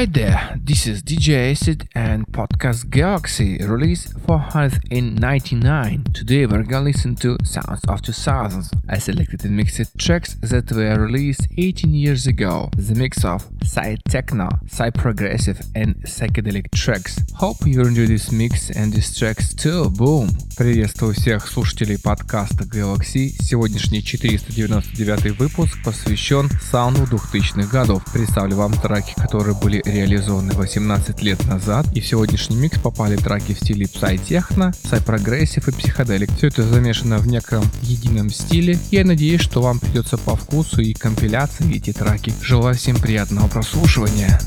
Hi there, this is DJ Acid and podcast Galaxy released 499. Today we're gonna listen to Sounds of 2000s. I selected and mixed tracks that were released 18 years ago. The mix of Psy Techno, Psy Progressive and Psychedelic tracks. Hope you enjoy this mix and these tracks too. Boom! Приветствую всех слушателей подкаста Galaxy. Сегодняшний 499 выпуск посвящен саунду 2000-х годов. Представлю вам треки, которые были реализованы 18 лет назад, и в сегодняшний микс попали треки в стиле Psy-Techno, Psy-Progressive и Psychedelic. Все это замешано в неком едином стиле. Я надеюсь, что вам придется по вкусу и компиляции эти треки. Желаю всем приятного прослушивания.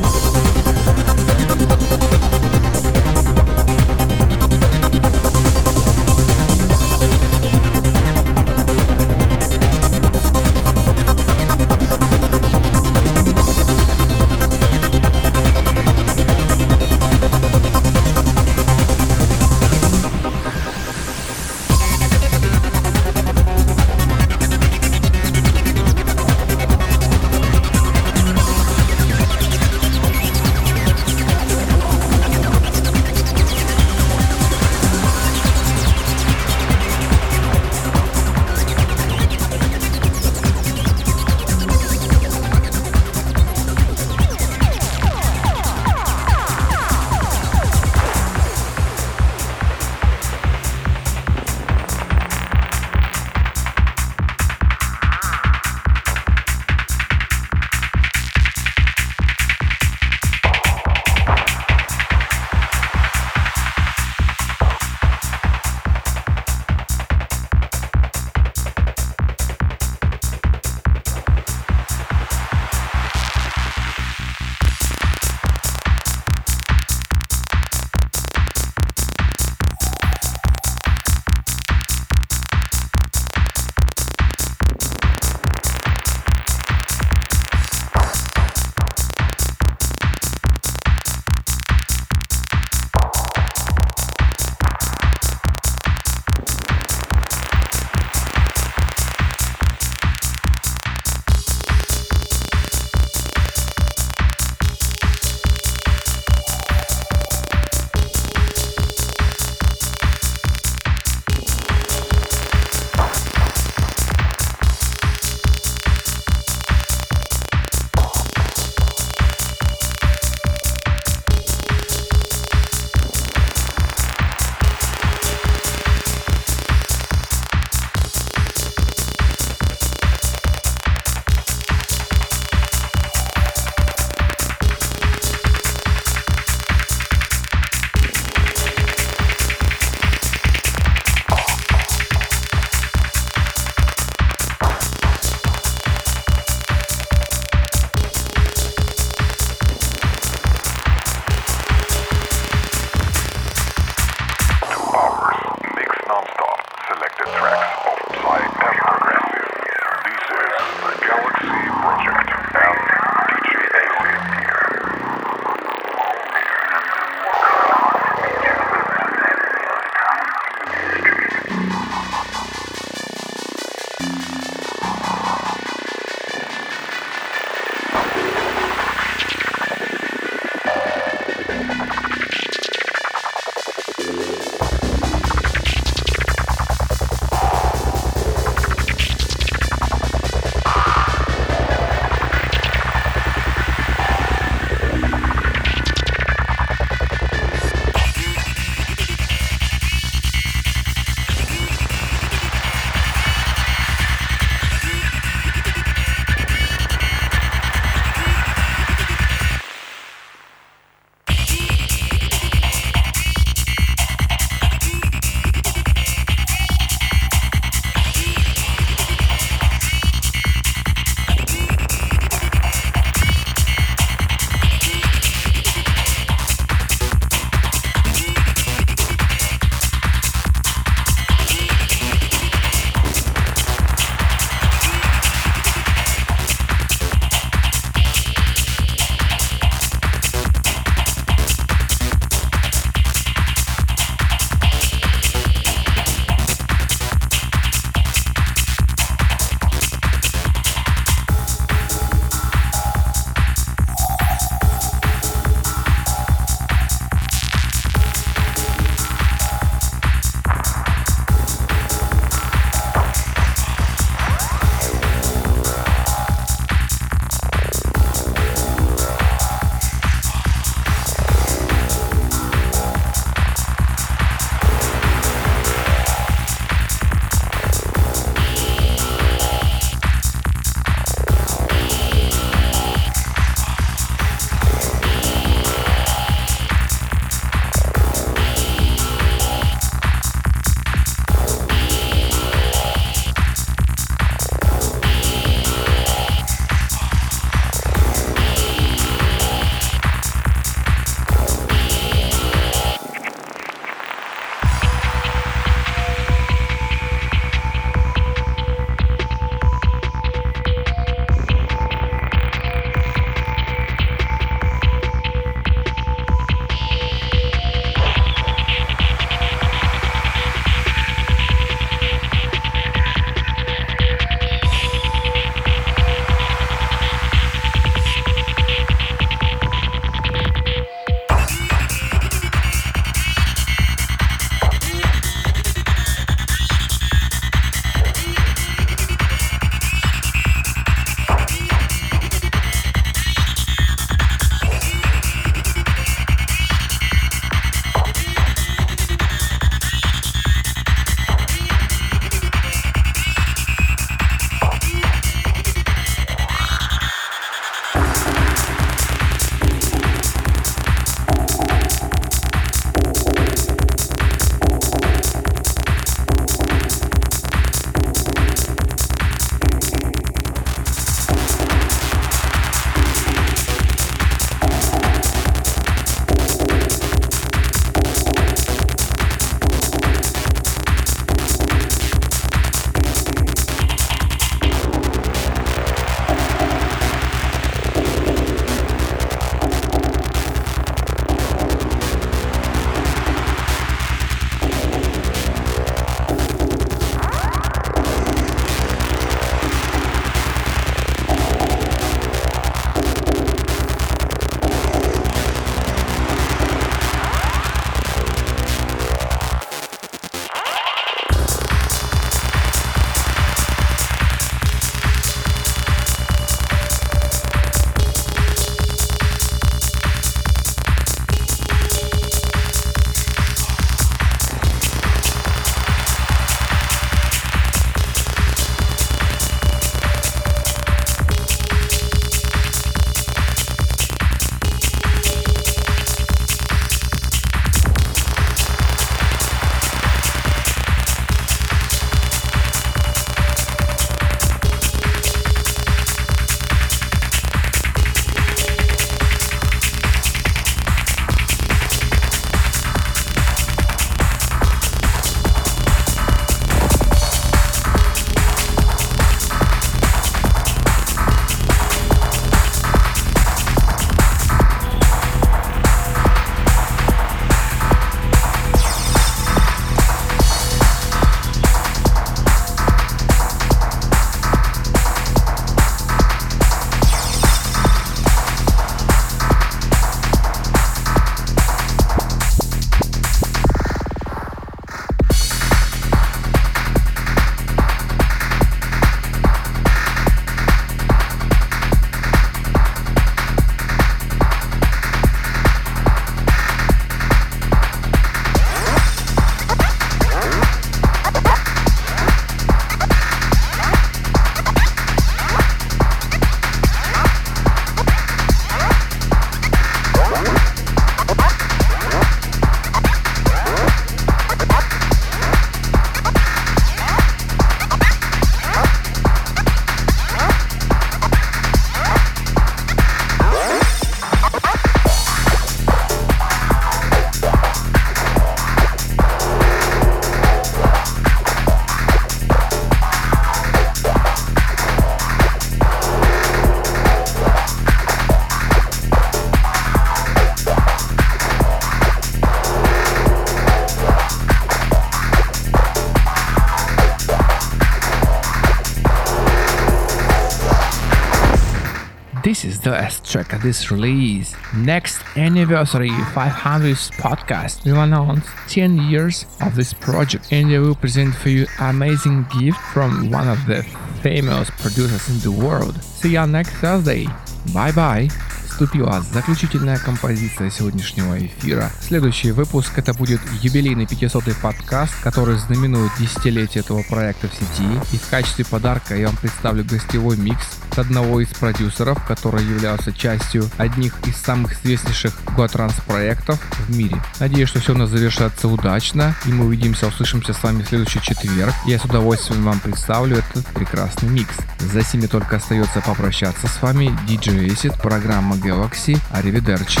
This is the last track of this release. Next anniversary 500th podcast will announce 10 years of this project and I will present for you amazing gift from one of the famous producers in the world. See you next Thursday. Bye bye. Вступила заключительная композиция сегодняшнего эфира. Следующий выпуск это будет юбилейный 500-й подкаст, который знаменует десятилетие этого проекта в сети. И в качестве подарка я вам представлю гостевой микс одного из продюсеров, который являлся частью одних из самых известнейших Готранс проектов в мире. Надеюсь, что все у нас завершится удачно, и мы увидимся, услышимся с вами в следующий четверг. Я с удовольствием вам представлю этот прекрасный микс. За сими только остается попрощаться с вами, DJ Acid, программа Galaxy. Аривидерчи.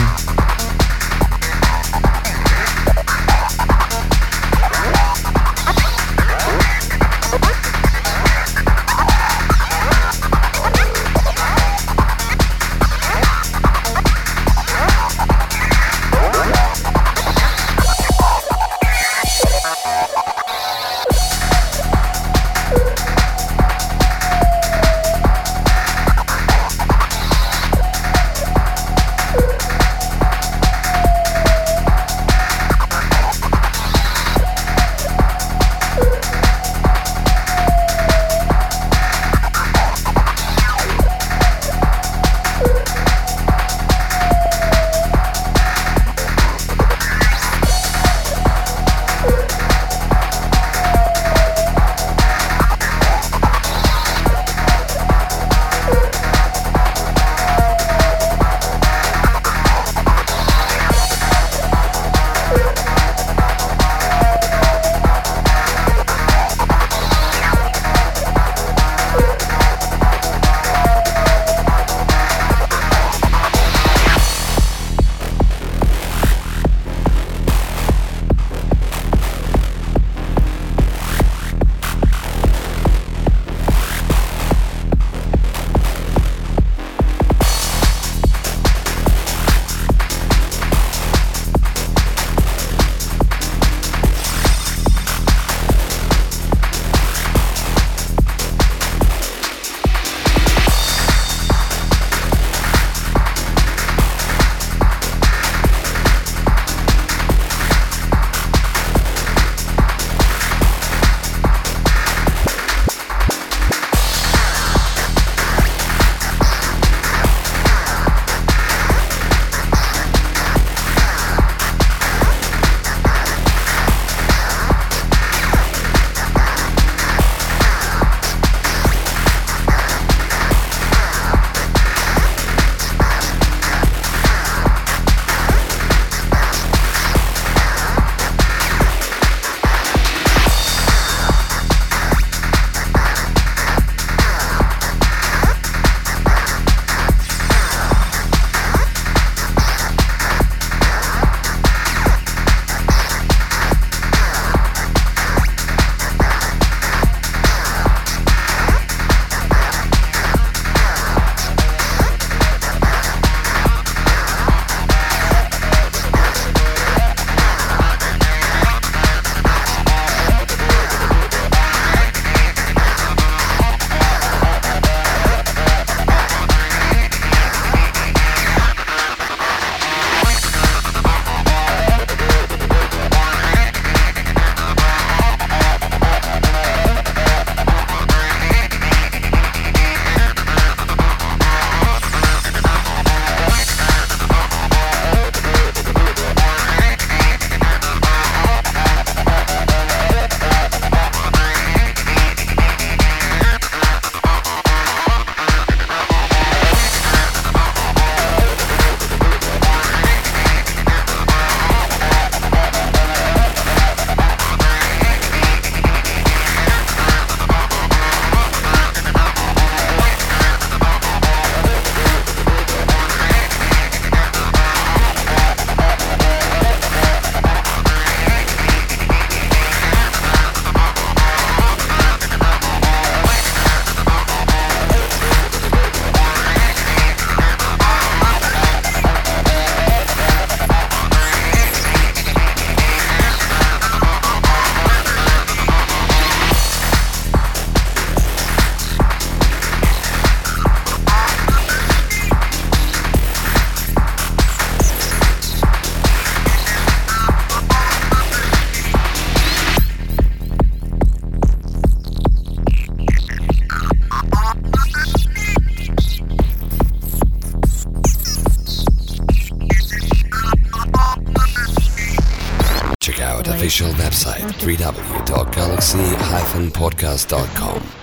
Official website www.galaxy-podcast.com.